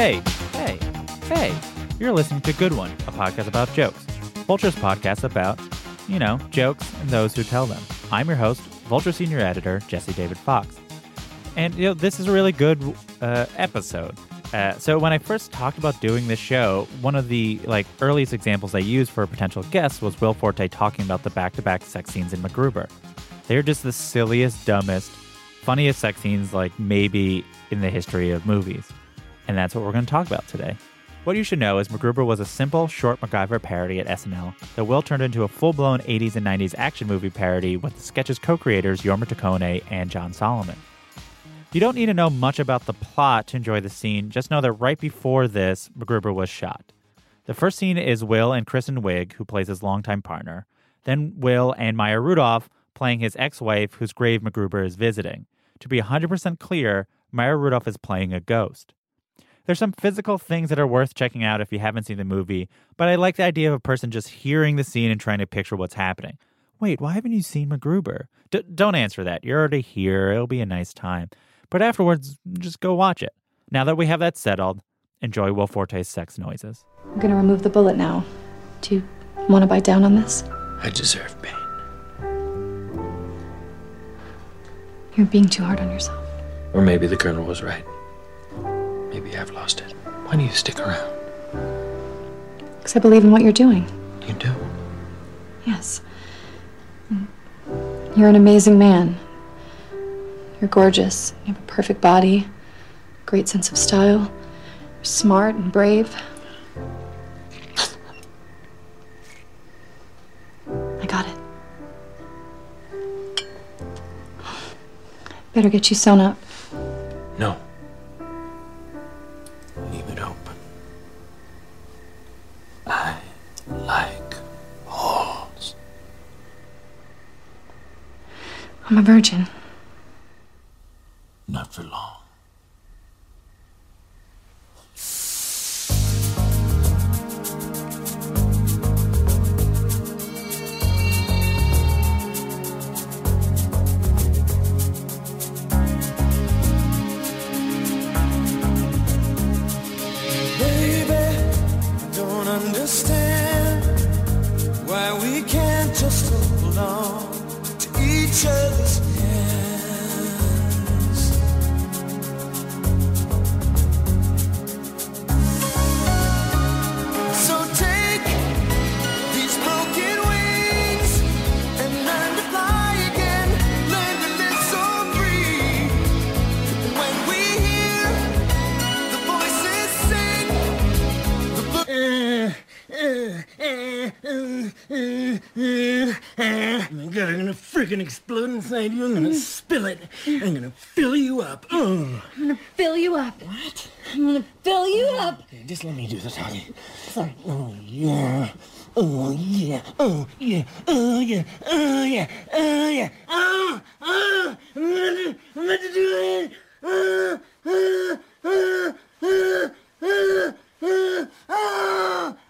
Hey, hey, hey, you're listening to Good One, a podcast about jokes. Vulture's podcast about, you know, jokes and those who tell them. I'm your host, Vulture Senior Editor, Jesse David Fox. And, you know, this is a really good uh, episode. Uh, so when I first talked about doing this show, one of the like earliest examples I used for a potential guest was Will Forte talking about the back-to-back sex scenes in MacGruber. They're just the silliest, dumbest, funniest sex scenes like maybe in the history of movies. And that's what we're going to talk about today. What you should know is MacGruber was a simple, short MacGyver parody at SNL that Will turned into a full-blown 80s and 90s action movie parody with the sketch's co-creators Jorma Taccone and John Solomon. You don't need to know much about the plot to enjoy the scene, just know that right before this, MacGruber was shot. The first scene is Will and Kristen Wiig, who plays his longtime partner. Then Will and Maya Rudolph playing his ex wife, whose grave MacGruber is visiting. To be 100% clear, Maya Rudolph is playing a ghost. There's some physical things that are worth checking out if you haven't seen the movie, but I like the idea of a person just hearing the scene and trying to picture what's happening. Wait, why haven't you seen MacGruber? D- don't answer that. You're already here. It'll be a nice time. But afterwards, just go watch it. Now that we have that settled, enjoy Will Forte's sex noises. I'm gonna remove the bullet now. Do you want to bite down on this? I deserve pain. You're being too hard on yourself. Or maybe the colonel was right. Maybe I've lost it. Why do you stick around? Because I believe in what you're doing. You do. Yes. You're an amazing man. You're gorgeous. You have a perfect body, great sense of style. You're smart and brave. I got it. Better get you sewn up. I'm a virgin. Not for long. Understand why we can't just hold on my god, I'm gonna freaking explode inside you. I'm gonna spill it. I'm gonna fill you up. Oh. I'm gonna fill you up. What? I'm gonna fill you oh, up. Okay, just let me do the talking. Sorry. Oh yeah. Oh yeah. Oh yeah. Oh yeah. Oh yeah. Oh yeah. Oh. Oh. I'm gonna, I'm gonna do it. Oh. Oh. Oh. Oh. Oh. Oh. Oh. oh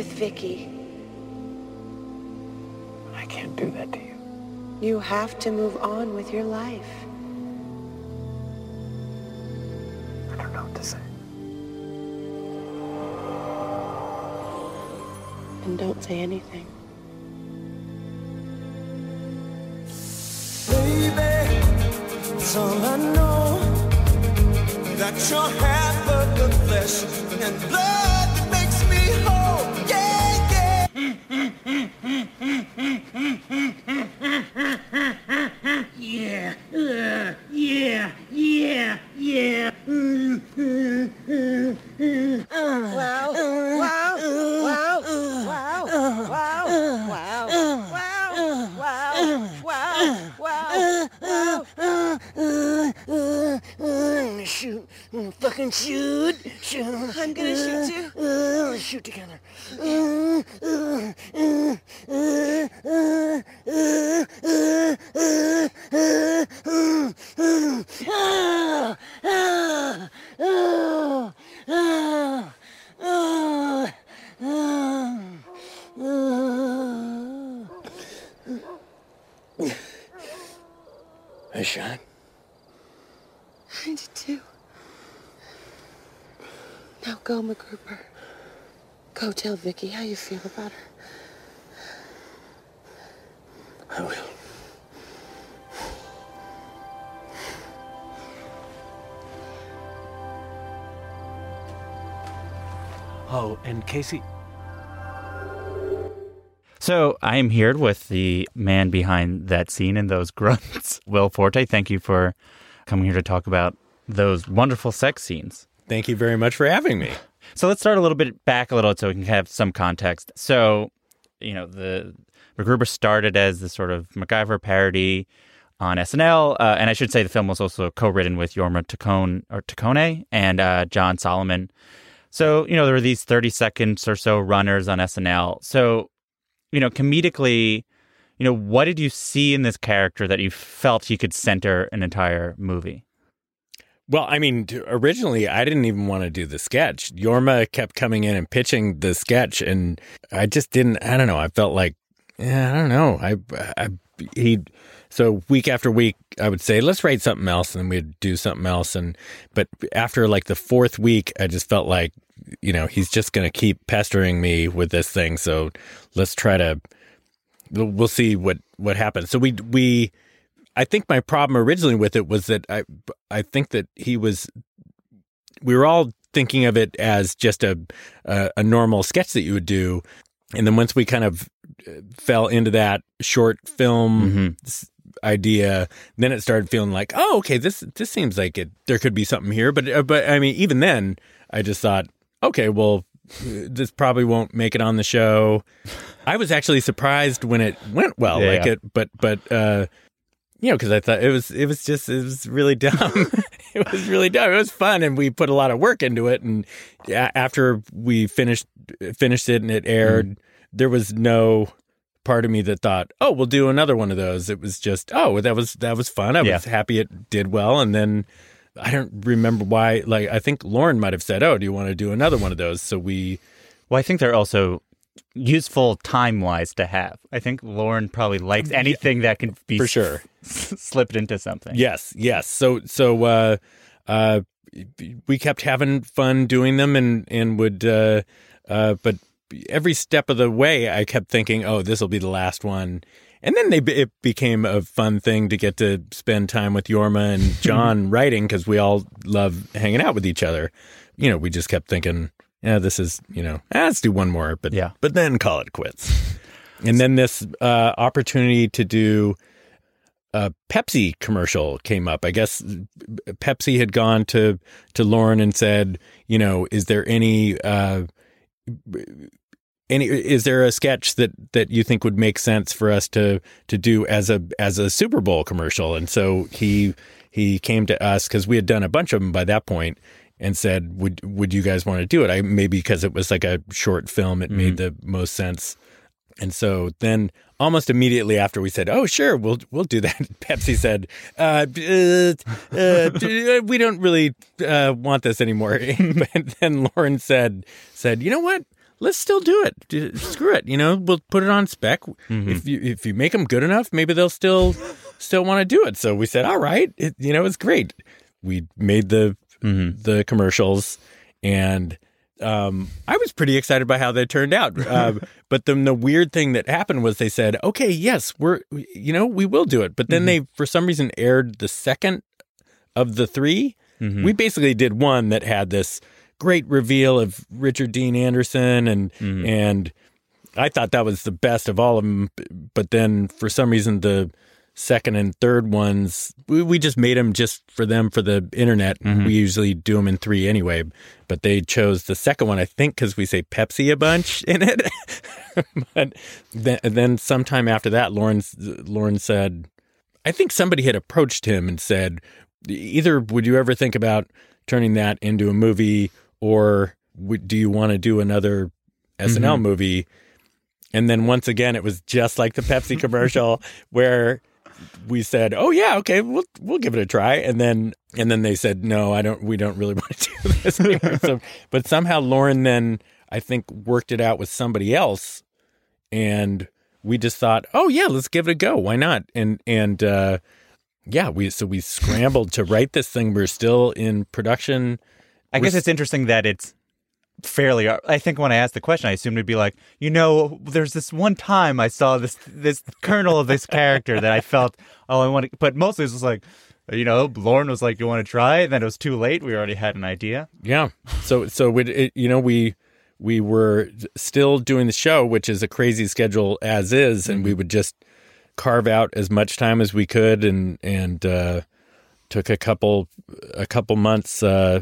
With Vicky. I can't do that to you. You have to move on with your life. I don't know what to say. And don't say anything. Baby, it's all I know that you're half of the flesh and blood ハハハハハ! Vicky how you feel about her. I will. Oh, and Casey, So I am here with the man behind that scene and those grunts, Will Forte. Thank you for coming here to talk about those wonderful sex scenes. Thank you very much for having me. So let's start a little bit back a little so we can have some context. So, you know, the MacGruber started as this sort of MacGyver parody on SNL, uh, and I should say the film was also co-written with Jorma Taccone or Taccone and uh, John Solomon. So, you know, there were these 30 seconds or so runners on SNL. So, you know, comedically, you know, what did you see in this character that you felt he could center an entire movie? Well, I mean, originally I didn't even want to do the sketch. Jorma kept coming in and pitching the sketch, and I just didn't. I don't know. I felt like, yeah, I don't know. I, I, he. So week after week, I would say, let's write something else, and we'd do something else. And but after like the fourth week, I just felt like, you know, he's just going to keep pestering me with this thing. So let's try to. We'll we'll see what what happens. So we we. I think my problem originally with it was that I I think that he was we were all thinking of it as just a a, a normal sketch that you would do, and then once we kind of uh, fell into that short film s- idea, then it started feeling like, oh, okay, this this seems like it. There could be something here, but uh, but I mean, even then, I just thought, okay, well, this probably won't make it on the show. I was actually surprised when it went well, Yeah, like yeah. it, but but uh, you know, because I thought it was it was just it was really dumb. it was really dumb. It was fun, and we put a lot of work into it. And after we finished finished it and it aired, mm-hmm. there was no part of me that thought, "Oh, we'll do another one of those." It was just, "Oh, that was that was fun." I Yeah. was happy it did well, and then. I don't remember why. Like, I think Lorne might have said, "Oh, do you want to do another one of those?" So we, Well, I think they're also useful time wise to have. I think Lorne probably likes anything that can be For sure. s- slipped into something. Yes, yes. So so uh uh we kept having fun doing them and and would uh uh but every step of the way I kept thinking, "Oh, this will be the last one." And then they it became a fun thing to get to spend time with Jorma and John writing because we all love hanging out with each other. You know, we just kept thinking, "Yeah, this is, you know, ah, let's do one more, but Yeah. but then call it quits." and then this uh opportunity to do a Pepsi commercial came up. I guess Pepsi had gone to to Lorne and said, you know, is there any uh any is there a sketch that that you think would make sense for us to to do as a as a Super Bowl commercial? And so he he came to us cuz we had done a bunch of them by that point and said, "Would would you guys want to do it?" I maybe because it was like a short film, it made the most sense. And so then almost immediately after we said, "Oh, sure, we'll we'll do that." Pepsi said, uh, uh, uh, "We don't really uh, want this anymore." but then Lorne said said, "You know what? Let's still do it. Screw it. You know, we'll put it on spec. If you if you make them good enough, maybe they'll still still want to do it." So we said, "All right." It, you know, it's great. We made the the commercials and um, I was pretty excited by how they turned out. Um, but then the weird thing that happened was they said, "Okay, yes, we're you know we will do it." But then they for some reason aired the second of the 3 We basically did one that had this great reveal of Richard Dean Anderson and and I thought that was the best of all of them. But then for some reason the second and third ones we, we just made them just for them for the internet we usually do them in three anyway but they chose the second one i think because we say pepsi a bunch in it but then, then sometime after that Lorne Lorne said i think somebody had approached him and said either would you ever think about turning that into a movie, or would, do you want to do another SNL Mhm. movie? And then once again, it was just like the Pepsi commercial where we said, "Oh yeah, okay, we'll we'll give it a try," and then and then they said, "No, I don't. We don't really want to do this anymore." so, but somehow Lorne then I think worked it out with somebody else, and we just thought, "Oh yeah, let's give it a go. Why not?" And and uh, yeah, we so we scrambled to write this thing. We're still in production. I We're guess s- it's interesting that it's fairly. I think when I asked the question, I assumed it'd be like, you know, there's this one time I saw this this kernel of this character that I felt, oh, I want to. But mostly it's just like, you know, Lorne was like, you want to try, and then it was too late. We already had an idea. Yeah. So so it, it, you know we we were still doing the show, which is a crazy schedule as is, and we would just carve out as much time as we could, and and uh, took a couple a couple months uh,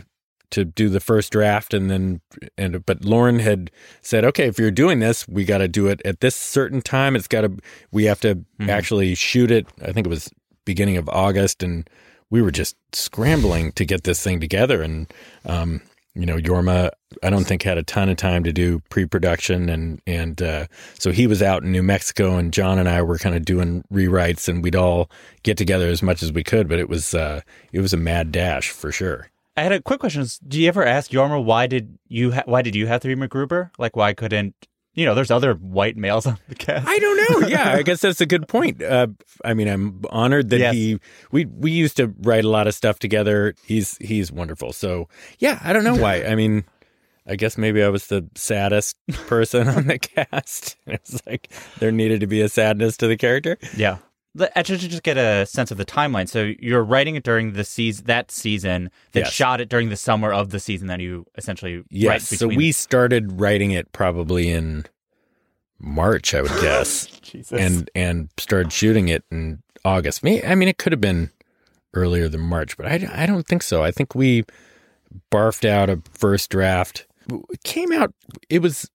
to do the first draft, and then and but Lorne had said, okay, if you're doing this, we got to do it at this certain time. It's got to we have to actually shoot it. I think it was beginning of August, and we were just scrambling to get this thing together. And um, you know, Jorma, I don't think had a ton of time to do pre-production, and and uh, so he was out in New Mexico, and John and I were kind of doing rewrites, and we'd all get together as much as we could. But it was uh, it was a mad dash for sure. I had a quick question. Do you ever ask Jorma why did you ha- why did you have to be MacGruber? Like why couldn't you know? There's other white males on the cast. I don't know. Yeah, I guess that's a good point. Uh, I mean, I'm honored that Yes. he we we used to write a lot of stuff together. He's he's wonderful. So yeah, I don't know why. I mean, I guess maybe I was the saddest person on the cast. It's like there needed to be a sadness to the character. Yeah. Let- I should just get a sense of the timeline. So you're writing it during the season that season, then Yes. shot it during the summer of the season that you essentially Yes. so we started writing it probably in March, I would guess, Jesus. and and started shooting it in August. I mean, it could have been earlier than March, but I, I don't think so. I think we barfed out a first draft. It came out. It was.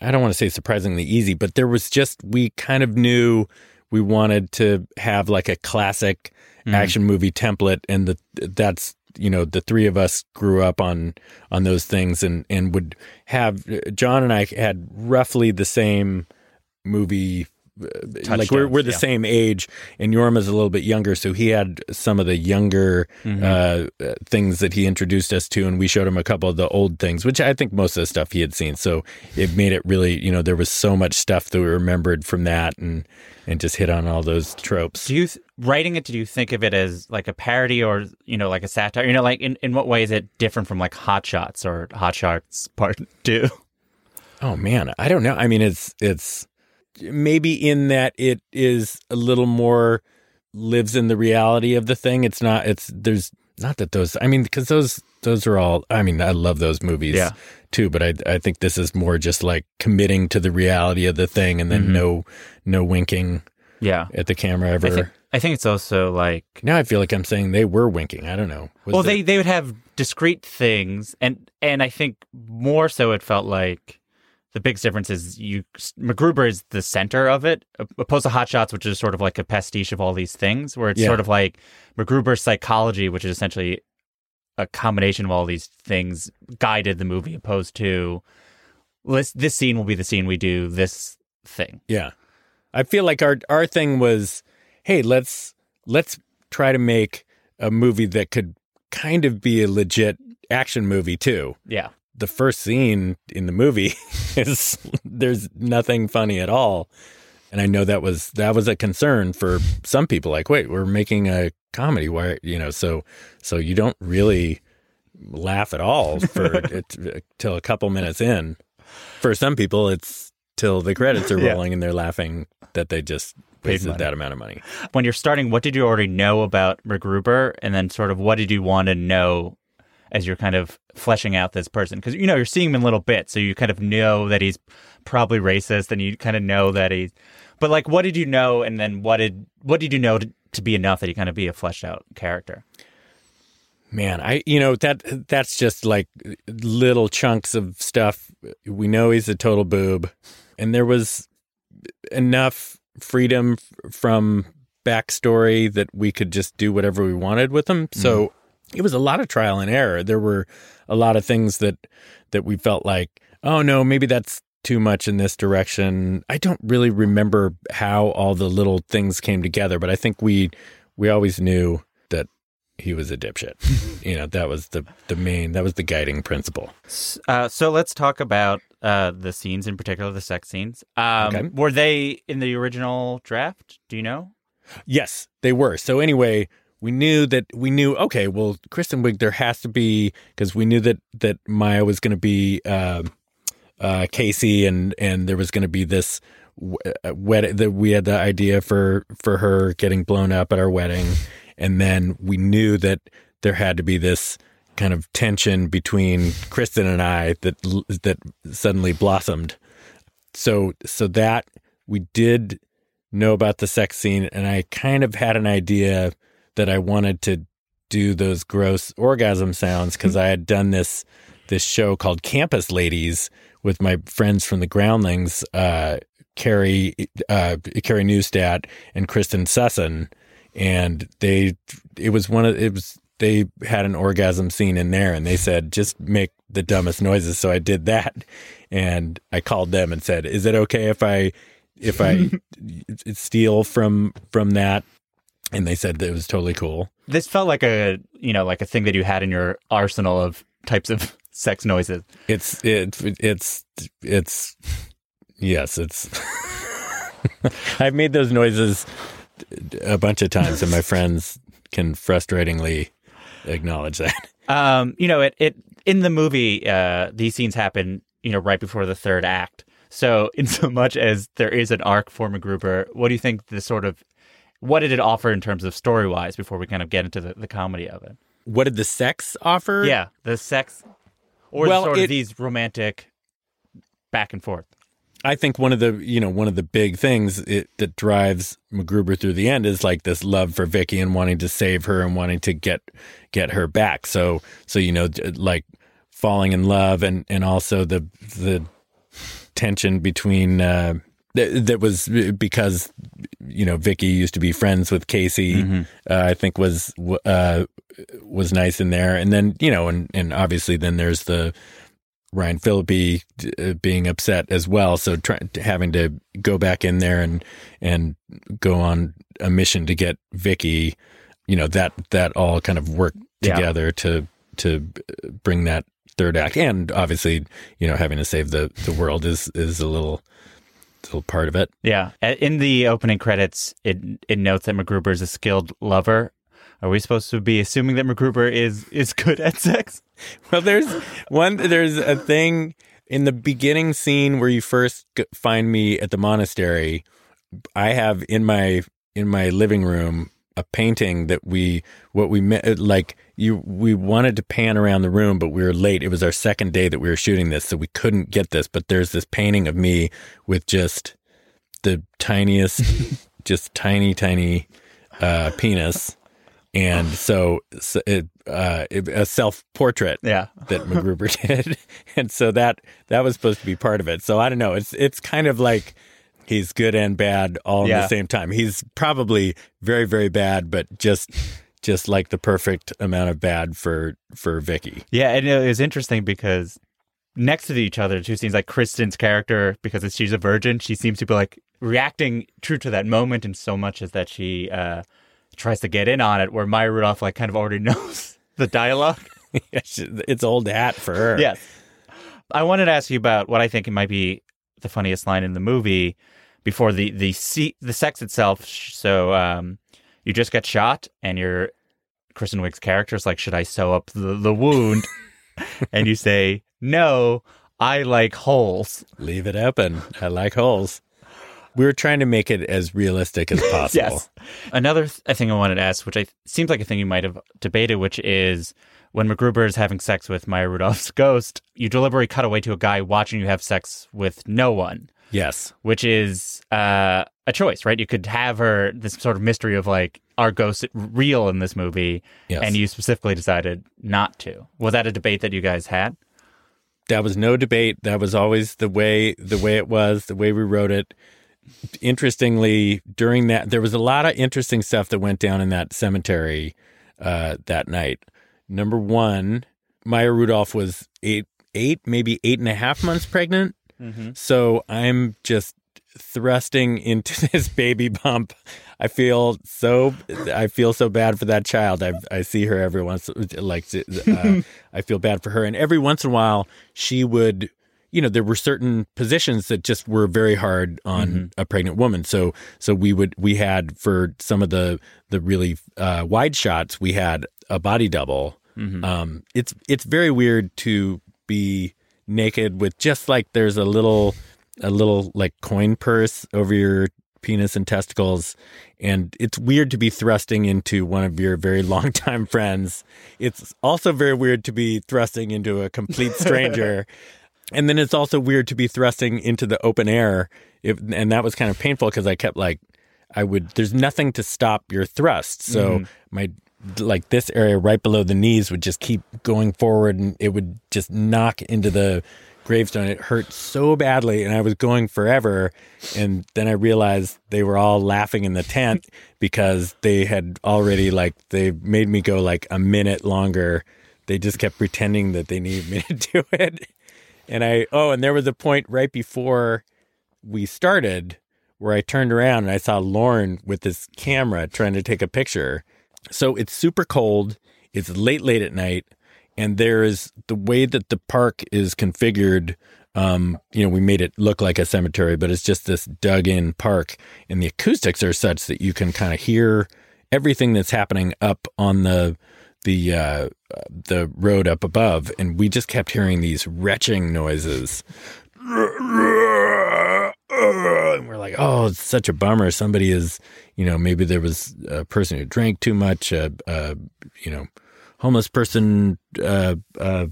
I don't want to say surprisingly easy, but there was just we kind of knew we wanted to have like a classic Mhm. action movie template, and the that's you know the three of us grew up on on those things, and and would have John and I had roughly the same movie. Uh, Like we're we're the yeah. same age, and Jorma's a little bit younger, so he had some of the younger Mhm. uh, uh, things that he introduced us to, and we showed him a couple of the old things, which I think most of the stuff he had seen. So it made it really, you know, there was so much stuff that we remembered from that, and and just hit on all those tropes. Do you th- writing it? Did you think of it as like a parody or you know like a satire? You know, like in, in what way is it different from like Hot Shots or Hot Shots Part Two? Oh man, I don't know. I mean, it's it's maybe in that it is a little more lives in the reality of the thing. It's not. It's there's not that those. I mean, because those those are all. I mean, I love those movies. Yeah. Too, but I I think this is more just like committing to the reality of the thing, and then Mhm. no no winking Yeah, at the camera I ever. think I think it's also like now I feel like I'm saying they were winking. I don't know. Was well, there- they they would have discrete things, and and I think more so it felt like the biggest difference is you MacGruber is the center of it, opposed to Hot Shots, which is sort of like a pastiche of all these things, where it's Yeah. sort of like MacGruber's psychology, which is essentially a combination of all these things, guided the movie, opposed to this this scene will be the scene we do this thing. Yeah. I feel like our our thing was, hey, let's let's try to make a movie that could kind of be a legit action movie too. Yeah, The first scene in the movie is there's nothing funny at all. And I know that was that was a concern for some people like, wait, we're making a comedy why you know, so so you don't really laugh at all for it, till a couple minutes in. For some people it's till the credits are Yeah. rolling and they're laughing that they just Paid wasted that amount of money. when you're starting, what did you already know about MacGruber, and then sort of what did you want to know as you're kind of fleshing out this person? Because you know you're seeing him in little bits, so you kind of know that he's probably racist, and you kind of know that he's. But like, what did you know, and then what did what did you know to, to be enough that he kind of be a fleshed out character? Man, I you know that that's just like little chunks of stuff. We know he's a total boob, and there was enough freedom f- from backstory that we could just do whatever we wanted with them. So mm-hmm. It was a lot of trial and error. There were a lot of things that that we felt like, oh no, maybe that's too much in this direction. I don't really remember how all the little things came together, but I think we we always knew that he was a dipshit. you know, that was the the main that was the guiding principle. Uh, so let's talk about uh, the scenes in particular, the sex scenes. Um, Okay. Were they in the original draft? Do you know? Yes, they were. So anyway, we knew that we knew. Okay, well, Kristen Wiig, there has to be because we knew that that Maya was going to be uh, uh, Casey, and and there was going to be this wedding. That we had the idea for for her getting blown up at our wedding, and then we knew that there had to be this kind of tension between Kristen and I that that suddenly blossomed. So so that we did know about the sex scene and I kind of had an idea that I wanted to do those gross orgasm sounds because I had done this this show called Campus Ladies with my friends from the Groundlings, uh, Carrie uh, Carrie Newstat and Christen Sussin, and they it was one of it was they had an orgasm scene in there and they said just make the dumbest noises. So I did that and I called them and said is it okay if I if I steal from from that and they said that it was totally cool This felt like a you know like a thing that you had in your arsenal of types of sex noises. it's it it's it's yes it's I've made those noises a bunch of times and my friends can frustratingly acknowledge that Um, you know, it it in the movie, uh, these scenes happen, you know, right before the third act. So, in so much as there is an arc for MacGruber, what do you think the sort of what did it offer in terms of story wise before we kind of get into the, the comedy of it? what did the sex offer Yeah, the sex or Well, sort it- of these romantic back and forth. I think one of the you know one of the big things it, that drives MacGruber through the end is like this love for Vicky and wanting to save her and wanting to get get her back. So so you know like falling in love and and also the the tension between uh, that, that was because you know Vicky used to be friends with Casey. Uh, I think was uh, was nice in there, and then you know and and obviously then there's the Ryan Phillippe uh, being upset as well. So trying having to go back in there and and go on a mission to get Vicky, you know that that all kind of worked Yeah. together to to bring that third act, and obviously you know having to save the the world is is a little little part of it. Yeah. In the opening credits, it it notes that MacGruber is a skilled lover. Are we supposed to be assuming that MacGruber is is good at sex? Well, there's one. There's a thing in the beginning scene where you first find me at the monastery. I have in my in my living room a painting that we what we met like you we wanted to pan around the room but we were late it was our second day that we were shooting this so we couldn't get this but there's this painting of me with just the tiniest just tiny tiny uh penis and so, so it, uh, it, a self portrait Yeah. that MacGruber did, and so that that was supposed to be part of it. So I don't know. It's it's kind of like he's good and bad all Yeah. at the same time. He's probably very very bad, but just just like the perfect amount of bad for for Vicky. Yeah, and it was interesting because next to each other, two scenes like Kristen's character, because she's a virgin, she seems to be like reacting true to that moment, and so much as that she uh, tries to get in on it, where Maya Rudolph like kind of already knows the dialogue. it's old hat for her. yes. I wanted to ask you about what I think it might be the funniest line in the movie before the the se- the sex itself. So um, you just get shot, and your Kristen Wiig's character is like, "Should I sew up the, the wound?" and you say, "No, I like holes." Leave it open. I like holes. We were trying to make it as realistic as possible. Yes. Another th- thing I wanted to ask, which I seems like a thing you might have debated, which is when MacGruber is having sex with Maya Rudolph's ghost, you deliberately cut away to a guy watching you have sex with no one. Yes. which is uh, a choice, right? You could have her this sort of mystery of like, are ghosts real in this movie? Yes. And you specifically decided not to. Was that a debate that you guys had? That was no debate. That was always the way the way it was, the way we wrote it. interestingly, during that, there was a lot of interesting stuff that went down in that cemetery uh, that night. Number one, Maya Rudolph was eight, eight, maybe eight and a half months pregnant. Mhm. So I'm just thrusting into this baby bump. I feel so I feel so bad for that child. I I see her every once like uh, I feel bad for her and every once in a while she would you know there were certain positions that just were very hard on a pregnant woman. So so we would we had for some of the the really uh, wide shots we had a body double. Um, it's it's very weird to be naked with just like there's a little a little like coin purse over your penis and testicles and it's weird to be thrusting into one of your very long time friends. It's also very weird to be thrusting into a complete stranger. And then it's also weird to be thrusting into the open air. If, and that was kind of painful because i kept like i would there's nothing to stop your thrust. So my like this area right below the knees would just keep going forward and it would just knock into the gravestone. It hurt so badly and i was going forever. And then i realized they were all laughing in the tent because they had already like they made me go like a minute longer. They just kept pretending that they needed me to do it. And I oh, and there was a point right before we started where I turned around and I saw Lorne with this camera trying to take a picture. So it's super cold. It's late, late at night, and there is the way that the park is configured. Um, you know, we made it look like a cemetery, but it's just this dug in park, and the acoustics are such that you can kind of hear everything that's happening up on the the uh, the road up above, and we just kept hearing these retching noises. And we're like, oh, it's such a bummer. Somebody is, you know, maybe there was a person who drank too much, a, a you know, homeless person. Uh, uh,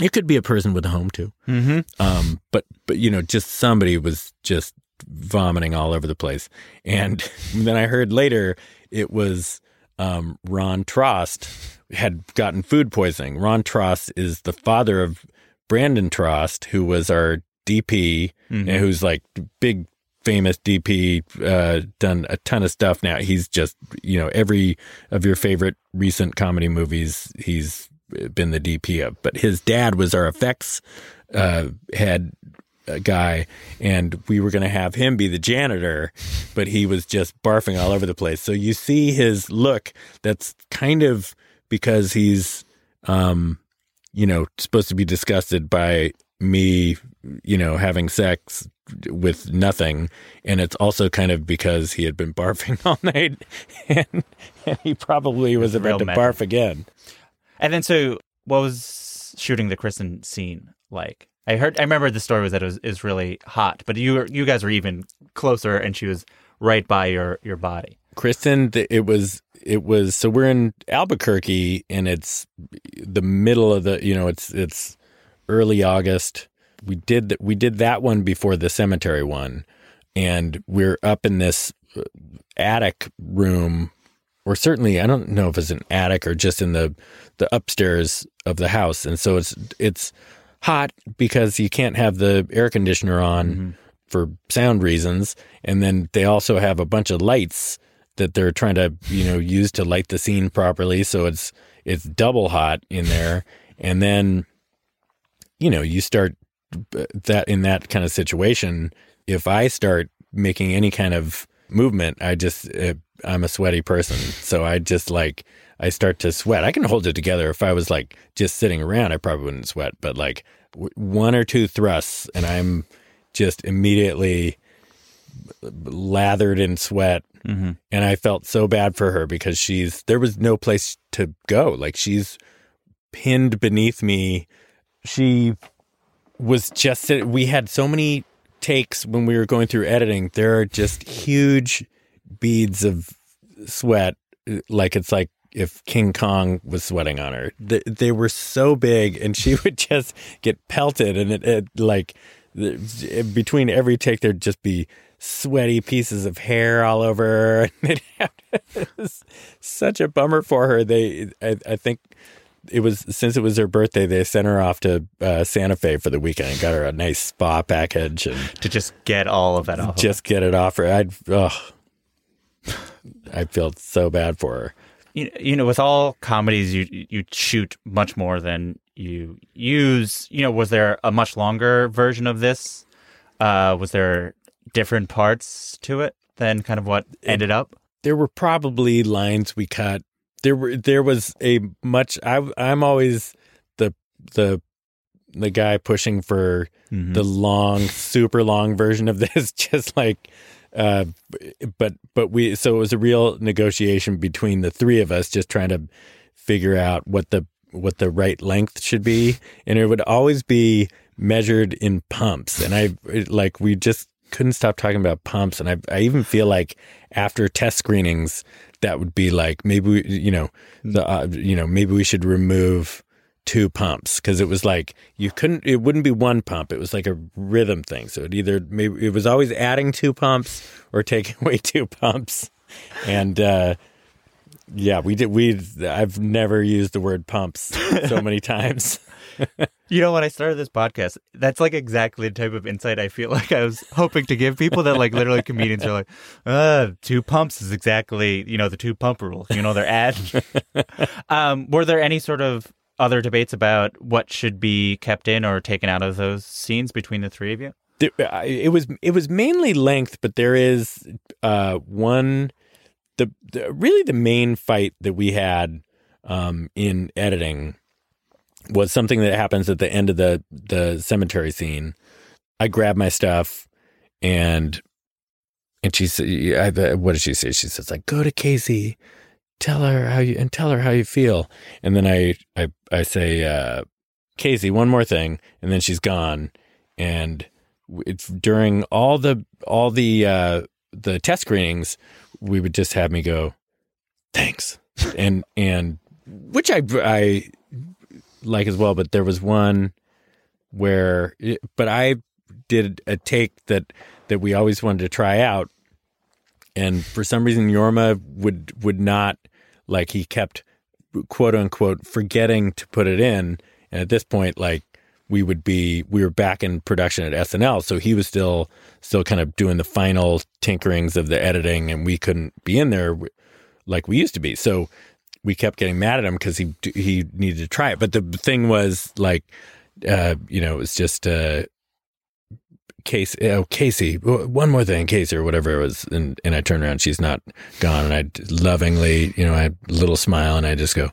it could be a person with a home too. Mm-hmm. Um, but but you know, just somebody was just vomiting all over the place. And then I heard later it was um, Ron Trost had gotten food poisoning. Ron Trost is the father of Brandon Trost, who was our DP, Mhm. who's like big famous DP, uh, done a ton of stuff now. He's just, you know, every of your favorite recent comedy movies, he's been the DP of. But his dad was our effects uh, head uh, guy, and we were going to have him be the janitor, but he was just barfing all over the place. So you see his look. That's kind of because he's, um, you know, supposed to be disgusted by me, you know, having sex with nothing. And it's also kind of because he had been barfing all night and, and he probably was about to barf again. And then, so what was shooting the Kristen scene like? I heard, I remember the story was that it was is really hot, but you were, you guys were even closer, and she was right by your your body. Kristen, it was it was so we're in Albuquerque and it's the middle of the you know it's it's early August. We did th- we did that one before the cemetery one, and we're up in this uh, attic room, or certainly I don't know if it's an attic or just in the the upstairs of the house, and so it's it's hot because you can't have the air conditioner on for sound reasons, and then they also have a bunch of lights that they're trying to you know use to light the scene properly. So it's it's double hot in there. And then you know you start that in that kind of situation if i start making any kind of movement i just uh, i'm a sweaty person so i just like i start to sweat i can hold it together if i was like just sitting around i probably wouldn't sweat but like w- one or two thrusts and i'm just immediately lathered in sweat Mm-hmm. and I felt so bad for her because she's there was no place to go. Like she's pinned beneath me. She was just that we had so many takes when we were going through editing. There are just huge beads of sweat like it's like if King Kong was sweating on her. They, they were so big and she would just get pelted and it, it like between every take there'd just be sweaty pieces of hair all over. And it was such a bummer for her. They, I, I think it was since it was her birthday, they sent her off to uh, Santa Fe for the weekend and got her a nice spa package and to just get all of that off. of just get it off her. I'd, oh, I feel so bad for her. you, you know, with all comedies, you you shoot much more than you use. You know, was there a much longer version of this? Uh, was there different parts to it than kind of what ended up? there were probably lines we cut. There were there was a much I I'm always the the the guy pushing for Mhm. the long super long version of this just like uh but but we so it was a real negotiation between the three of us just trying to figure out what the what the right length should be and it would always be measured in pumps and I it- like we just couldn't stop talking about pumps and I I even feel like after test screenings that would be like maybe we, you know the uh, you know maybe we should remove two pumps because it was like you couldn't it wouldn't be one pump it was like a rhythm thing. So it either maybe it was always adding two pumps or taking away two pumps. And uh yeah we did we i've never used the word pumps so many times You know, when I started this podcast, that's like exactly the type of insight I feel like I was hoping to give people that like literally comedians are like, uh, two pumps is exactly, you know, the two pump rule. You know, they're ad. um, were there any sort of other debates about what should be kept in or taken out of those scenes between the three of you? It was it was mainly length, but there is uh, one the, the really the main fight that we had um, in editing was something that happens at the end of the the cemetery scene. I grab my stuff and and she said, "What does she say?" She says, "Like go to Casey, tell her how you and tell her how you feel." And then I I I say, uh, "Casey, one more thing," and then she's gone and it's during all the all the uh the test screenings we would just have me go thanks and and which i i like as well but there was one where but i did a take that that we always wanted to try out. And for some reason Jorma would would not like he kept quote unquote forgetting to put it in. And at this point like we would be we were back in production at SNL so he was still still kind of doing the final tinkerings of the editing and we couldn't be in there like we used to be. So we kept getting mad at him because he he needed to try it but the thing was like uh you know it was just uh Casey, oh, Casey, one more thing, Casey, or whatever it was. And, and I turn around, she's not gone. And I lovingly, you know, I a little smile and I just go,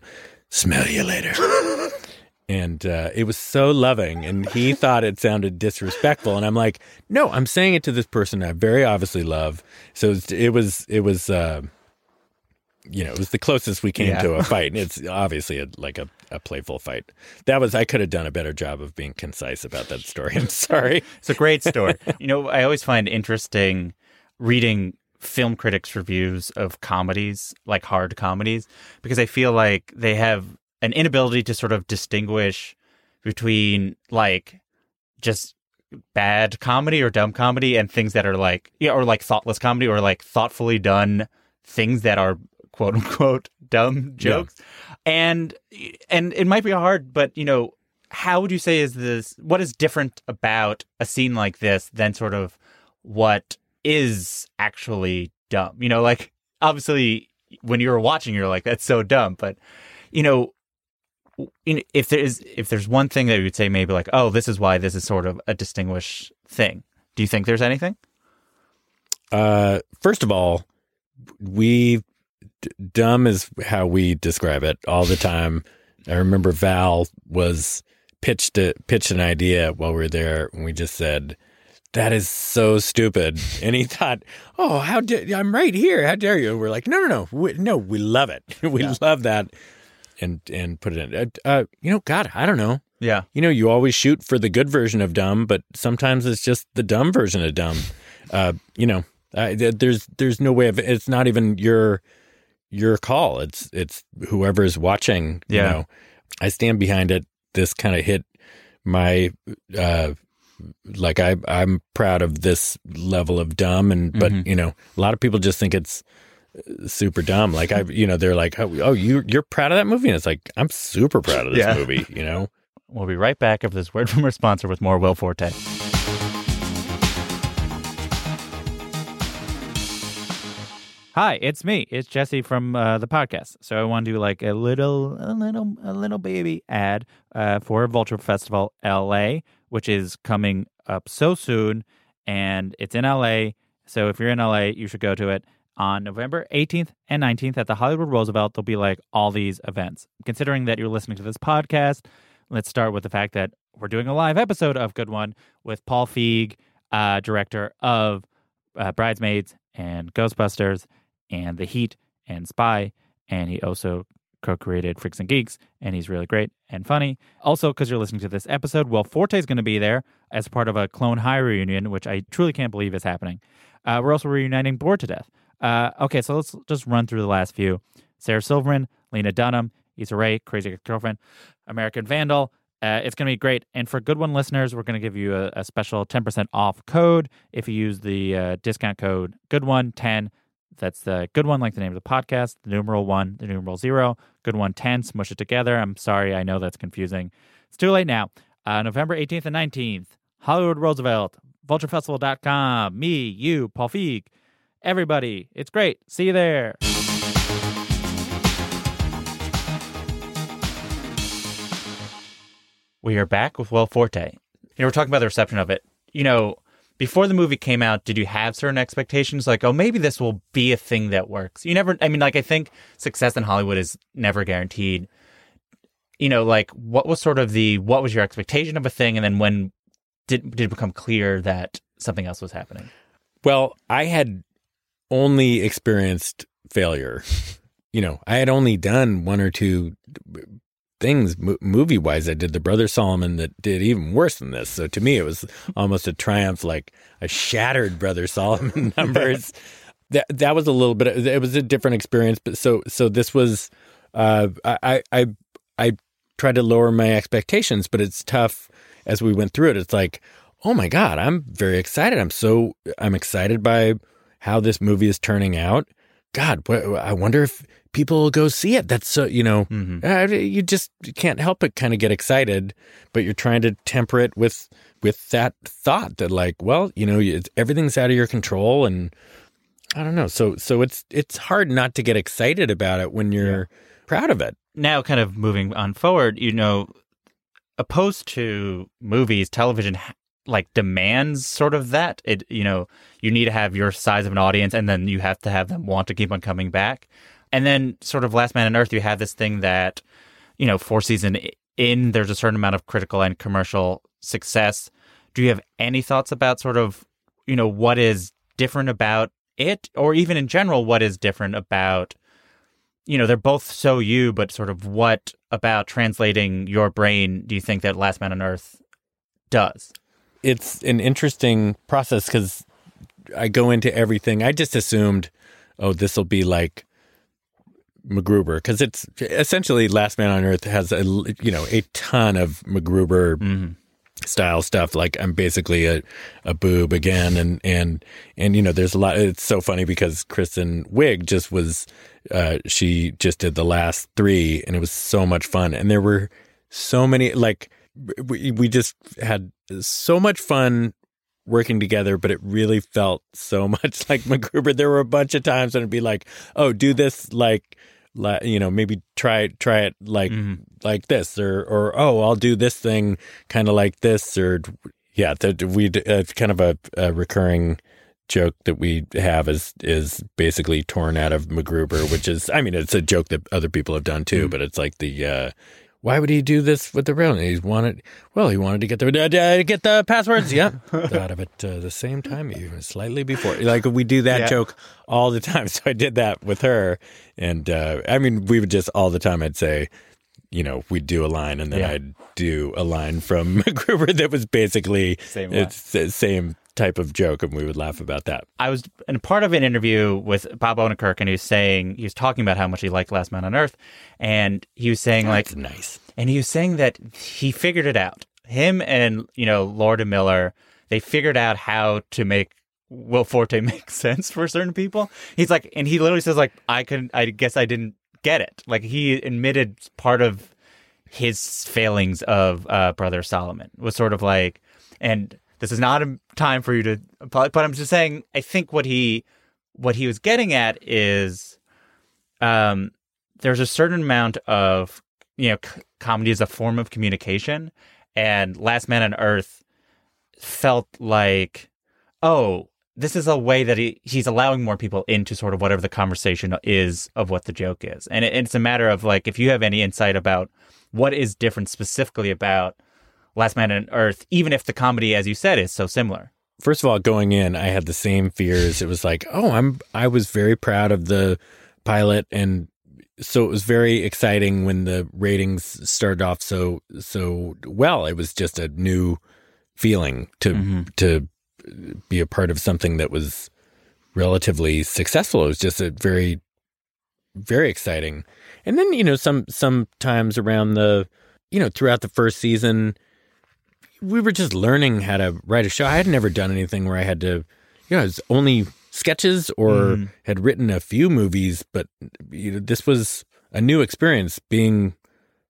smell you later. and uh, it was so loving. And he thought it sounded disrespectful. And I'm like, no, I'm saying it to this person I very obviously love. So it was, it was, it was uh, you know, it was the closest we came Yeah. to a fight. And it's obviously a, like a, a playful fight. That was, I could have done a better job of being concise about that story. I'm sorry. It's a great story. you know, I always find interesting reading film critics' reviews of comedies, like hard comedies, because I feel like they have an inability to sort of distinguish between like just bad comedy or dumb comedy and things that are like yeah, or like thoughtless comedy or like thoughtfully done things that are quote unquote dumb jokes. And and it might be hard, but you know, how would you say is this what is different about a scene like this than sort of what is actually dumb? You know, like obviously when you're watching you're like that's so dumb, but you know, you if there is if there's one thing that you would say maybe like oh this is why this is sort of a distinguished thing. Do you think there's anything? Uh, first of all, we d- dumb is how we describe it all the time. I remember Val was pitched a, pitched an idea while we were there, and we just said, "That is so stupid." And he thought, "Oh, how dare I'm right here? How dare you?" And we're like, "No, no, no, we, no, we love it. we love that." And and put it in. Uh, uh, you know, God, I don't know. Yeah. You know, you always shoot for the good version of dumb, but sometimes it's just the dumb version of dumb. Uh, you know, uh, there's there's no way of it's not even your your call. It's it's whoever's watching. You Yeah. know, I stand behind it. This kind of hit my uh, like I I'm proud of this level of dumb, and but Mhm. you know, a lot of people just think it's super dumb. Like I, you know, they're like, oh, oh, you you're proud of that movie, and it's like I'm super proud of this Yeah. movie. You know, We'll be right back after this word from our sponsor with more Will Forte. Hi, it's me. It's Jesse from uh, the podcast. So I want to do like a little, a little, a little baby ad uh, for Vulture Festival LA, which is coming up so soon, and it's in LA. So if you're in LA, you should go to it on November 18th and 19th at the Hollywood Roosevelt. There'll be like all these events. Considering that you're listening to this podcast, let's start with the fact that we're doing a live episode of Good One with Paul Feig, uh, director of uh, Bridesmaids and Ghostbusters and The Heat and Spy. And he also co created Freaks and Geeks, and he's really great and funny. Also, because you're listening to this episode, Will Forte is going to be there as part of a Clone High reunion, which I truly can't believe is happening. Uh, we're also reuniting Bored to Death. Uh, okay, so let's just run through the last few Sarah Silverman, Lena Dunham, Issa Rae, Crazy Ex-Girlfriend, American Vandal. Uh, it's going to be great. And for Good One listeners, we're going to give you a, a special 10% off code if you use the uh, discount code Good One 10 That's the Good One, like the name of the podcast, the numeral one, the numeral zero, Good One 10, smush it together. I'm sorry, I know that's confusing. It's too late now. Uh, November 18th and 19th, Hollywood Roosevelt, vulturefestival.com, me, you, Paul Feig, everybody. It's great. See you there. We are back with Will Forte. You know, we're talking about the reception of it. You know, before the movie came out, did you have certain expectations like, oh, maybe this will be a thing that works? You never, I mean, like, I think success in Hollywood is never guaranteed. You know, like, what was sort of the, what was your expectation of a thing? And then when did, did it become clear that something else was happening? Well, I had only experienced failure. You know, I had only done one or two things mo- movie wise. I did the Brother Solomon that did even worse than this. So to me, it was almost a triumph, like a shattered Brother Solomon numbers. that that was a little bit. It was a different experience. But so so this was. Uh, I I I tried to lower my expectations, but it's tough as we went through it. It's like, oh my god, I'm very excited. I'm so I'm excited by how this movie is turning out. God, what, I wonder if people will go see it. That's so you know, uh, you just can't help but kind of get excited, but you're trying to temper it with with that thought that like, well, you know, it's, everything's out of your control, and I don't know. So so it's it's hard not to get excited about it when you're proud of it. now kind of moving on forward you know opposed to movies television like demands sort of that it you know you need to have your size of an audience and then you have to have them want to keep on coming back and then sort of last man on earth you have this thing that you know four season in there's a certain amount of critical and commercial success do you have any thoughts about sort of you know what is different about it or even in general what is different about you know, they're both so you, but sort of what about translating your brain do you think that Last Man on Earth does? it's an interesting process because I go into everything. I just assumed, oh, this will be like MacGruber because it's essentially Last Man on Earth has a you know a ton of MacGruber style stuff. Like I'm basically a, a boob again, and and and you know there's a lot. It's so funny because Kristen Wiig just was uh, she just did the last three, and it was so much fun, and there were so many like we we just had so much fun working together, but it really felt so much like MacGruber. There were a bunch of times when it'd be like, "Oh, do this like, like you know, maybe try try it like like this, or or oh, I'll do this thing kind of like this, or yeah." That we uh, kind of a, a recurring joke that we have is is basically torn out of MacGruber, which is I mean it's a joke that other people have done too, but it's like the uh why would he do this with the rail? He wanted well, he wanted to get the uh, uh, get the passwords. Yeah, thought of it uh, the same time, even slightly before. Like we do that Yeah. joke all the time. So I did that with her, and uh, I mean we would just all the time. I'd say, you know, we'd do a line, and then Yeah. I'd do a line from MacGruber that was basically Same line. it's the same type of joke, and we would laugh about that. I was in part of an interview with Bob Odenkirk, and he was saying he was talking about how much he liked Last Man on Earth, and he was saying like nice. and he was saying that he figured it out. Him and you know Lord and Miller, they figured out how to make Will Forte make sense for certain people. He's like, and he literally says like, I can, I guess I didn't get it. Like he admitted part of his failings of uh, Brother Solomon was sort of like, and this is not a time for you to, but I'm just saying, I think what he, what he was getting at is, um, there's a certain amount of, you know, c- comedy is a form of communication, and Last Man on Earth felt like, oh, this is a way that he, he's allowing more people into sort of whatever the conversation is of what the joke is. And it, it's a matter of like, if you have any insight about what is different specifically about Last Man on Earth, even if the comedy, as you said, is so similar. First of all, going in, I had the same fears. It was like, oh, I'm I was very proud of the pilot and so it was very exciting when the ratings started off so so well. It was just a new feeling to mm-hmm. to be a part of something that was relatively successful. It was just a very very exciting. And then, you know, some sometimes around the you know, throughout the first season, we were just learning how to write a show. I had never done anything where I had to, you know, it was only sketches or Mhm. had written a few movies, but you know, this was a new experience being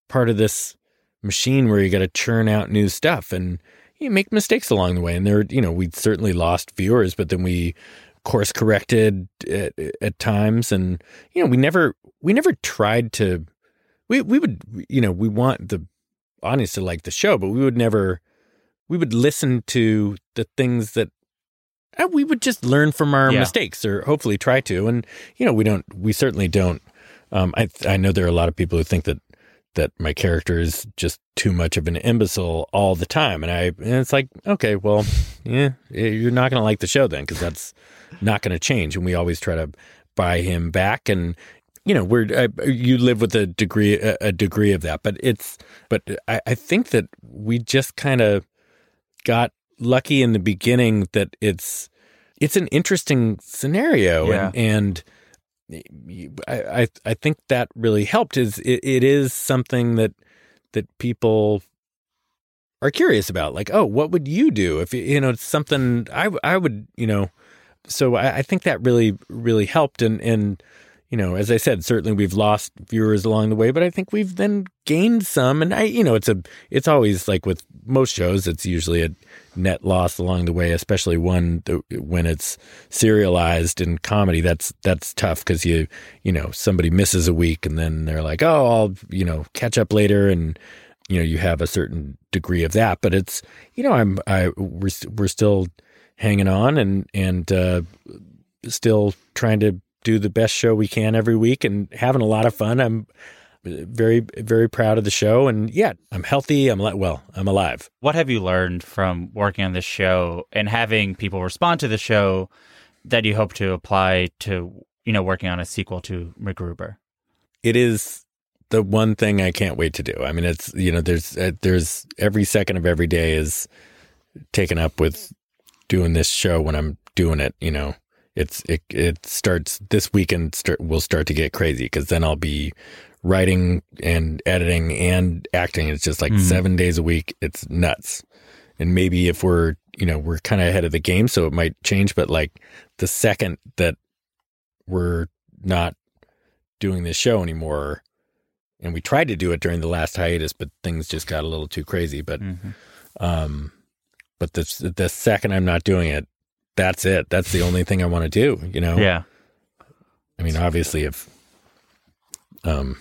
part of this machine where you got to churn out new stuff and you make mistakes along the way. And there, you know, we certainly lost viewers, but then we course corrected at, at times, and you know, we never we never tried to. We we would you know we want the audience to like the show, but we would never we would listen to the things that uh, we would just learn from our Yeah. mistakes or hopefully try to. And you know we don't we certainly don't um i i know there are a lot of people who think that that my character is just too much of an imbecile all the time. And i and it's like okay well yeah you're not going to like the show then because that's not going to change. And we always try to buy him back. And you know we're uh, you live with a degree a, a degree of that. But it's but i i think that we just kind of got lucky in the beginning that it's it's an interesting scenario Yeah. and and I, I I think that really helped is it, it is something that that people are curious about like oh what would you do if you know it's something I I would you know so I, I think that really really helped and and you know as I said certainly we've lost viewers along the way but I think we've then gained some. And I you know it's a it's always like with most shows it's usually a net loss along the way especially one when it's serialized in comedy that's that's tough because you you know somebody misses a week and then they're like oh I'll you know catch up later. And you know you have a certain degree of that but it's you know I'm I we're we're still hanging on and and uh still trying to do the best show we can every week and having a lot of fun I'm very very proud of the show and yeah I'm healthy I'm li- well I'm alive What have you learned from working on this show and having people respond to the show that you hope to apply to, you know, working on a sequel to MacGruber? it is the one thing I can't wait to do. I mean, it's you know, there's uh, there's every second of every day is taken up with doing this show when I'm doing it. You know, it's it it starts this weekend. Start will start to get crazy because then I'll be writing and editing and acting. It's just like Mhm. seven days a week. It's nuts. And maybe if we're you know we're kind of ahead of the game, so it might change. But like the second that we're not doing this show anymore. And we tried to do it during the last hiatus, but things just got a little too crazy. But, Mhm. um, but the the second I'm not doing it, that's it. That's the only thing I want to do. You know. Yeah. I mean, obviously, if, um,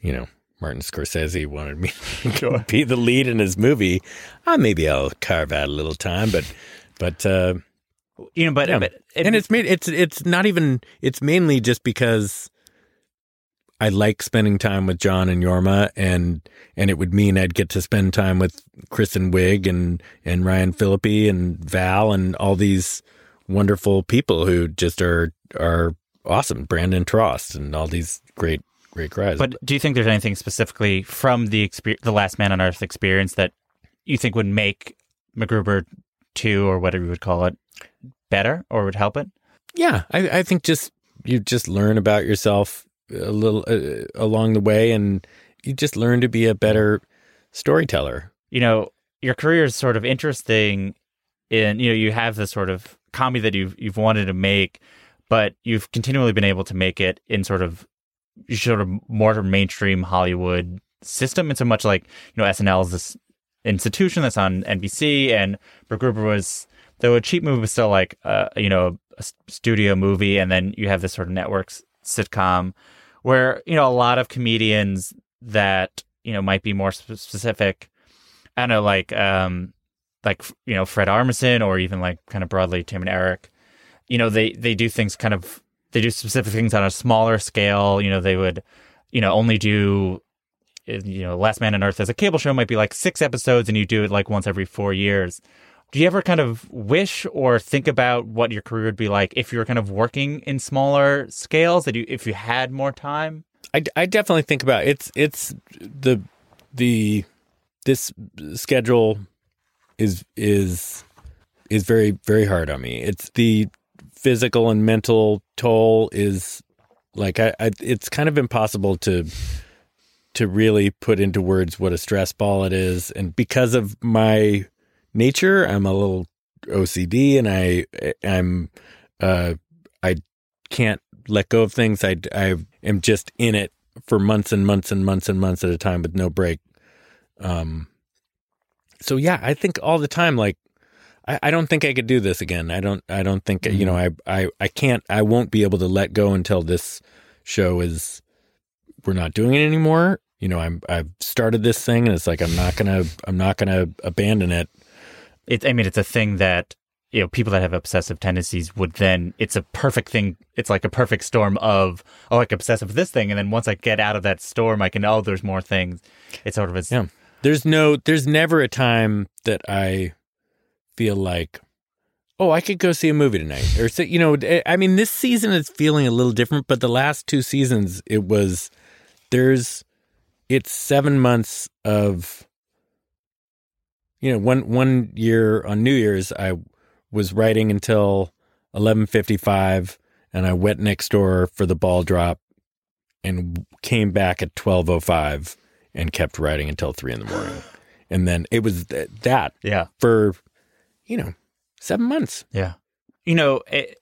you know, Martin Scorsese wanted me to be the lead in his movie, uh, maybe I'll carve out a little time. But, but, uh, You know, but, yeah. but it- and it's made it's it's not even it's mainly just because I like spending time with John and Jorma and and it would mean I'd get to spend time with Kristen Wiig and and Ryan Phillippe and Val and all these wonderful people who just are are awesome. Brandon Trost and all these great great guys. But do you think there's anything specifically from the exper- the Last Man on Earth experience that you think would make MacGruber two or whatever you would call it better or would help it? Yeah, I, I think just you just learn about yourself a little uh, along the way, and you just learn to be a better storyteller. You know, your career is sort of interesting in you know you have this sort of comedy that you've you've wanted to make, but you've continually been able to make it in sort of sort of more mainstream Hollywood system. It's so much like you know SNL is this institution that's on NBC, and MacGruber was though a cheap movie was still like uh, you know a studio movie, and then you have this sort of networks sitcom where you know a lot of comedians that you know might be more specific. I don't know, like um, like you know Fred Armisen, or even like kind of broadly Tim and Eric. You know, they they do things kind of they do specific things on a smaller scale. You know, they would you know only do you know Last Man on Earth as a cable show might be like six episodes, and you do it like once every four years. Do you ever kind of wish or think about what your career would be like if you were kind of working in smaller scales? That you if you had more time? I, I definitely think about it's it's the the this schedule is is is very very hard on me. It's the physical and mental toll is like I, I it's kind of impossible to to really put into words what a stress ball it is and because of my nature I'm a little OCD and I I'm uh I can't let go of things. I I am just in it for months and months and months and months at a time with no break. Um so yeah, I think all the time like I, I don't think I could do this again. I don't I don't think you know I, I I can't I won't be able to let go until this show is we're not doing it anymore. You know, I'm I've started this thing and it's like I'm not gonna I'm not gonna abandon it. It, I mean, it's a thing that you know people that have obsessive tendencies would then. It's a perfect thing. It's like a perfect storm of oh, like obsessive with this thing, and then once I get out of that storm, I can oh, there's more things. It's sort of a Yeah. There's no there's never a time that I feel like oh, I could go see a movie tonight. Or you know, eh, I mean this season is feeling a little different, but the last two seasons it was there's it's 7 months of you know, one one year on New Year's I was writing until 11:55 and I went next door for the ball drop and came back at 12:05 and kept writing until 3 in the morning. And then it was th- that yeah for you know, 7 months. Yeah. You know, it,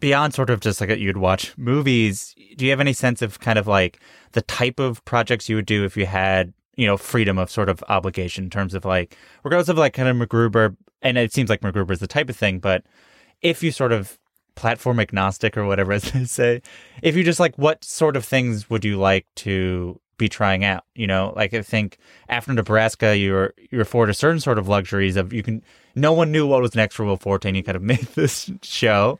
beyond sort of just like you'd watch movies, do you have any sense of kind of like the type of projects you would do if you had, you know, freedom of sort of obligation in terms of like, regardless of like kind of MacGruber, and it seems like MacGruber is the type of thing, but if you sort of platform agnostic or whatever, as they say, if you just like, what sort of things would you like to be trying out? You know, like I think after Nebraska, you're you were afforded certain sort of luxuries of you can. No one knew what was next for Will Forte, and you kind of made this show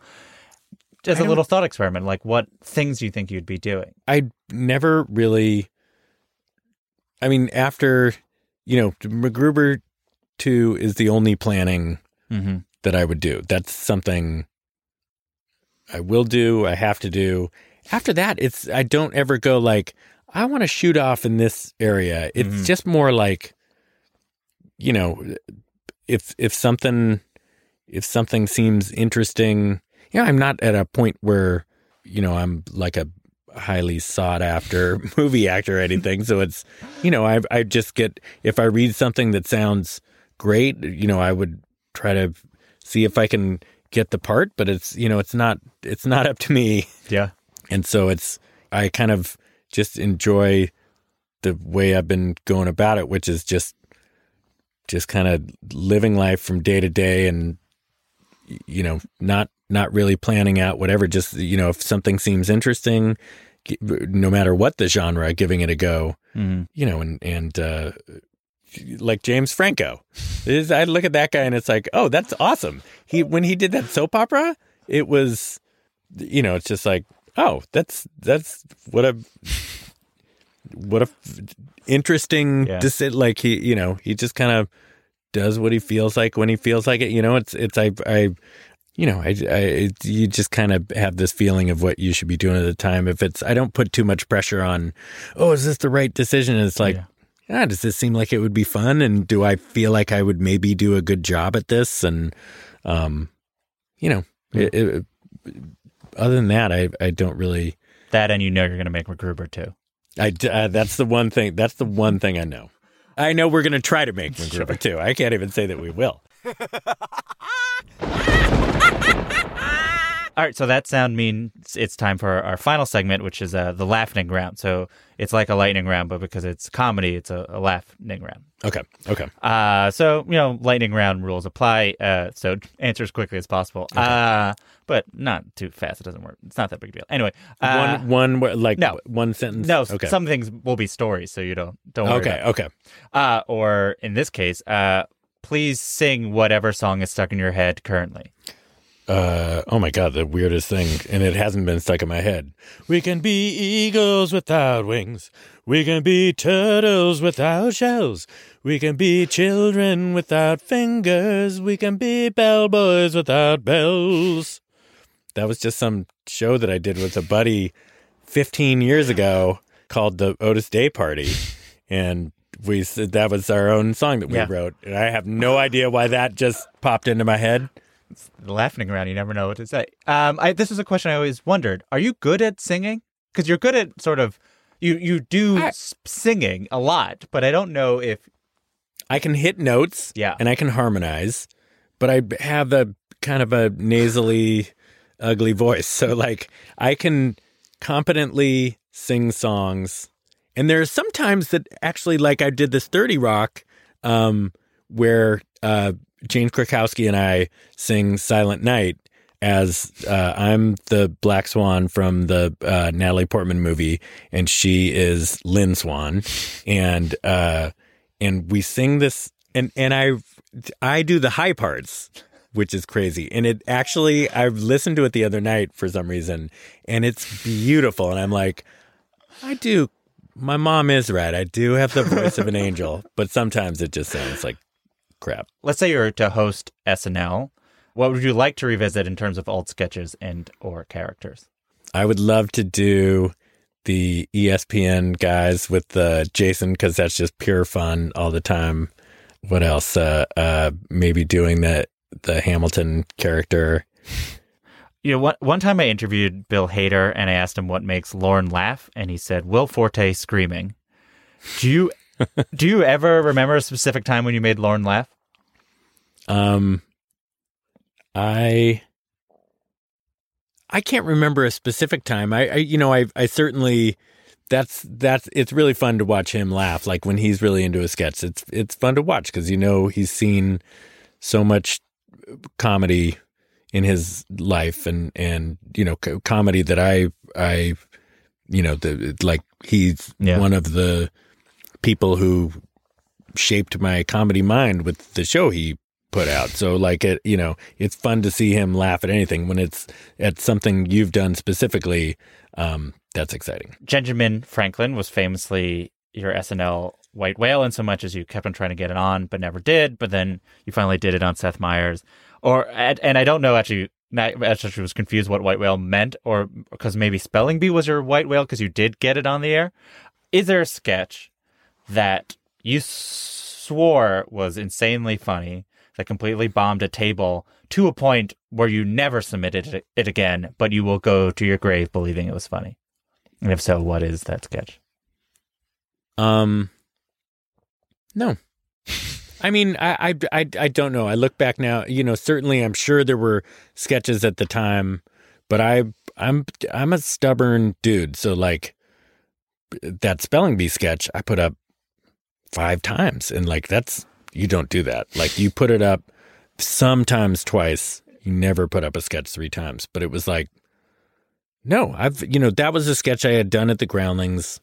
as a little thought experiment. Like, what things do you think you'd be doing? I never really. I mean, after you know, MacGruber two is the only planning Mm-hmm. that I would do. That's something I will do. I have to do. After that, it's I don't ever go like I want to shoot off in this area. It's Mhm. just more like, you know, if if something if something seems interesting, yeah, I'm not at a point where you know I'm like a highly sought after movie actor or anything. So it's you know I I just get if I read something that sounds great, you know I would try to see if I can get the part, but it's you know it's not it's not up to me. Yeah. And so it's I kind of just enjoy the way I've been going about it, which is just just kind of living life from day to day and you know not not really planning out whatever just you know if something seems interesting no matter what the genre giving it a go Mm-hmm. you know and and uh like James Franco Is- I look at that guy and it's like oh that's awesome he when he did that soap opera it was you know it's just like oh that's that's what a what a f- interesting Yeah. deci- like he you know he just kind of does what he feels like when he feels like it you know it's it's i i you know i, I you just kind of have this feeling of what you should be doing at the time if it's i don't put too much pressure on oh is this the right decision it's like Yeah. ah, does this seem like it would be fun and do i feel like i would maybe do a good job at this and um you know it, it, other than that i i don't really That and you know you're going to make MacGruber too. I d- uh, that's the one thing. That's the one thing I know. I know we're going to try to make MacGruber too. I can't even say that we will. All right, so that sound means it's time for our, final segment, which is uh, the laughing round. So it's like a lightning round, but because it's comedy, it's a, a laughing round. Okay. Okay. Uh, so you know, lightning round rules apply. Uh, so answer as quickly as possible. Uh, but not too fast. It doesn't work. It's not that big a deal. Anyway, uh, one one like no. one sentence. no, Okay. some things will be stories, so you don't don't worry. okay. Okay. Uh, or in this case, uh, please sing whatever song is stuck in your head currently. Uh, oh my god, the weirdest thing, and it hasn't been stuck in my head. We can be eagles without wings. We can be turtles without shells. We can be children without fingers. We can be bellboys without bells. That was just some show that I did with a buddy 15 years ago called the Otis Day Party, and we said that was our own song that we Yeah. wrote. And I have no idea why that just popped into my head. Laughing around. You never know what to say. Um, I, this is a question I always wondered: Are you good at singing? Because you're good at sort of you you do s- singing a lot, but I don't know if I can hit notes, Yeah. and I can harmonize, but I have a kind of a nasally, ugly voice. So like I can competently sing songs, and there are some times that actually, like I did this Thirty Rock, um, where uh, Jane Krakowski and I sing "Silent Night." As uh, I'm the Black Swan from the uh, Natalie Portman movie, and she is Lynn Swann, and uh, and we sing this and and I I do the high parts which is crazy. And it actually I've listened to it the other night for some reason and it's beautiful. And I'm like I do my mom is right. I do have the voice of an angel but sometimes it just sounds like crap let's say you're to host SNL, what would you like to revisit in terms of old sketches and or characters? I would love to do the ESPN guys with uh, Jason because that's just pure fun all the time. What else? Uh, uh, maybe doing the the Hamilton character. You know, one, one time I interviewed Bill Hader and I asked him what makes Lorne laugh, and he said Will Forte screaming. Do you do you ever remember a specific time when you made Lorne laugh? Um, I I can't remember a specific time. I, I you know I I certainly that's that's it's really fun to watch him laugh. Like when he's really into a sketch, it's it's fun to watch because you know he's seen so much comedy in his life and and you know co- comedy that I I you know the like he's Yeah. one of the people who shaped my comedy mind with the show he put out. So like it, you know, it's fun to see him laugh at anything when it's at something you've done specifically. Um, that's exciting. Benjamin Franklin was famously your SNL white whale in so much as you kept on trying to get it on but never did, but then you finally did it on Seth Meyers. Or and, I don't know actually I actually was confused what white whale meant or because maybe spelling bee was your white whale because you did get it on the air. Is there a sketch that you swore was insanely funny that completely bombed a table to a point where you never submitted it, again, but you will go to your grave believing it was funny? And if so, what is that sketch? Um, no. I mean, I, I, I, I don't know. I look back now, you know, certainly I'm sure there were sketches at the time, but I, I'm, I'm a stubborn dude. So like that spelling bee sketch, I put up five times and like, that's, you don't do that. Like you put it up sometimes twice. You never put up a sketch three times, but it was like, no, I've, you know, that was a sketch I had done at the Groundlings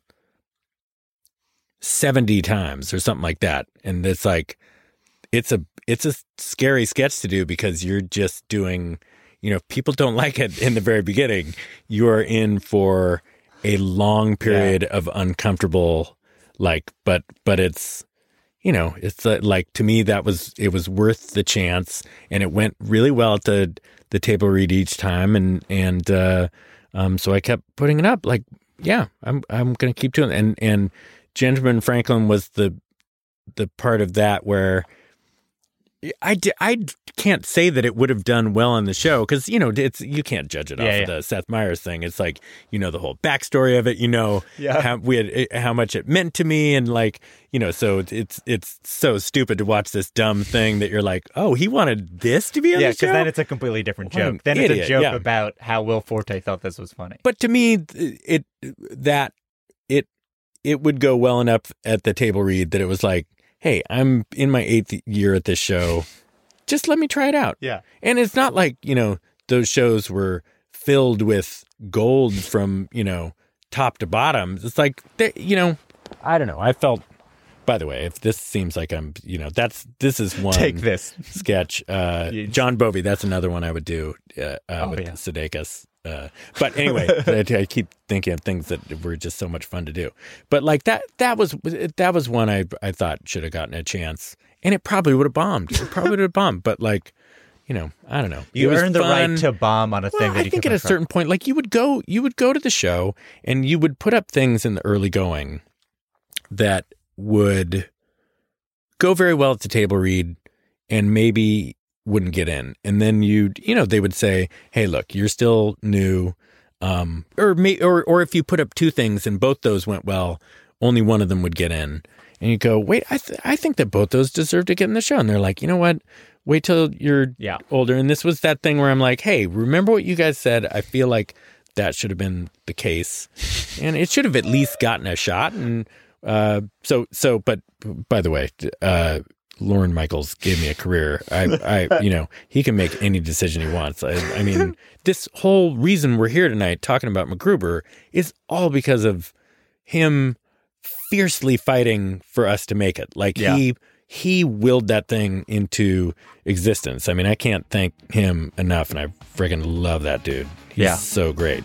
70 times or something like that. And it's like, it's a, it's a scary sketch to do because you're just doing, you know, if people don't like it in the very beginning, you are in for a long period of uncomfortable, like, but, but it's, you know, it's uh, like to me that was it was worth the chance, and it went really well at the the table read each time, and and uh, um, so I kept putting it up. Like, yeah, I'm I'm gonna keep doing it. And and Benjamin Franklin was the the part of that where I, I can't say that it would have done well on the show because you know it's you can't judge it off Yeah, of the Seth Meyers thing. It's like you know the whole backstory of it. You know Yeah. how we had eh, how much it meant to me, and like you know, so it's it's so stupid to watch this dumb thing that you're like, oh, he wanted this to be on Yeah, the because then it's a completely different What joke. Then it's a joke yeah. about how Will Forte thought this was funny. But to me, it that it it would go well enough at the table read that it was like, hey, I'm in my eighth year at this show. Just let me try it out. Yeah. And it's not like, you know, those shows were filled with gold from, you know, top to bottom. It's like, they- you know, I don't know. I felt, by the way, if this seems like I'm, you know, that's, this is one Take this. sketch. Uh, Jon Bovi, that's another one I would do uh, uh, Oh, with yeah. Sudeikis. Uh, but anyway, I, I keep thinking of things that were just so much fun to do. But like that, that was that was one I I thought should have gotten a chance, and it probably would have bombed. It probably would have bombed. But like, you know, I don't know. You It earned the right to bomb on a Well, thing that I think at a certain point, like you would go, you would go to the show and you would put up things in the early going that would go very well at the table read and maybe wouldn't get in. And then you, you know, they would say, "Hey, look, you're still new." Um, or may, or or if you put up two things and both those went well, only one of them would get in. And you go, "Wait, I th- I think that both those deserve to get in the show." And they're like, "You know what? Wait till you're Yeah. older." And this was that thing where I'm like, "Hey, remember what you guys said? I feel like that should have been the case, and it should have at least gotten a shot." And uh, so so, but by the way, uh, Lorne Michaels gave me a career. I, I, you know, he can make any decision he wants. I, I mean, this whole reason we're here tonight talking about MacGruber is all because of him fiercely fighting for us to make it. Like Yeah. he he willed that thing into existence. I mean, I can't thank him enough, and I friggin' love that dude. He's Yeah. so great.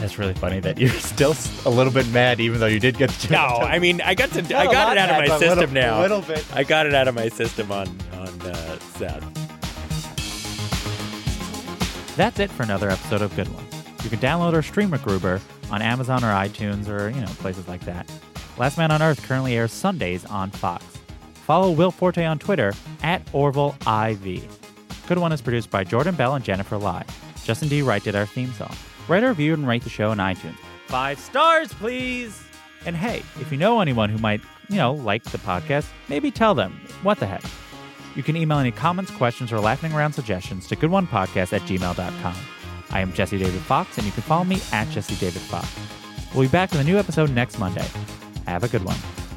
That's really funny that you're still a little bit mad, even though you did get the No, chance to- I mean, I got to, Not I a got it out of my but a system little- now. a little bit. I got it out of my system on on uh, Seth. That's it for another episode of Good One. You can download or stream MacGruber on Amazon or iTunes or, you know, places like that. Last Man on Earth currently airs Sundays on Fox. Follow Will Forte on Twitter at Orville IV. Good One is produced by Jordan Bell and Jennifer Lai. Justin D. Wright did our theme song. Write a review and rate the show on iTunes. Five stars, please! And hey, if you know anyone who might, you know, like the podcast, maybe tell them. What the heck? You can email any comments, questions, or laughing around suggestions to goodonepodcast at gmail.com. I am Jesse David Fox, and you can follow me at Jesse David Fox. We'll be back with a new episode next Monday. Have a good one.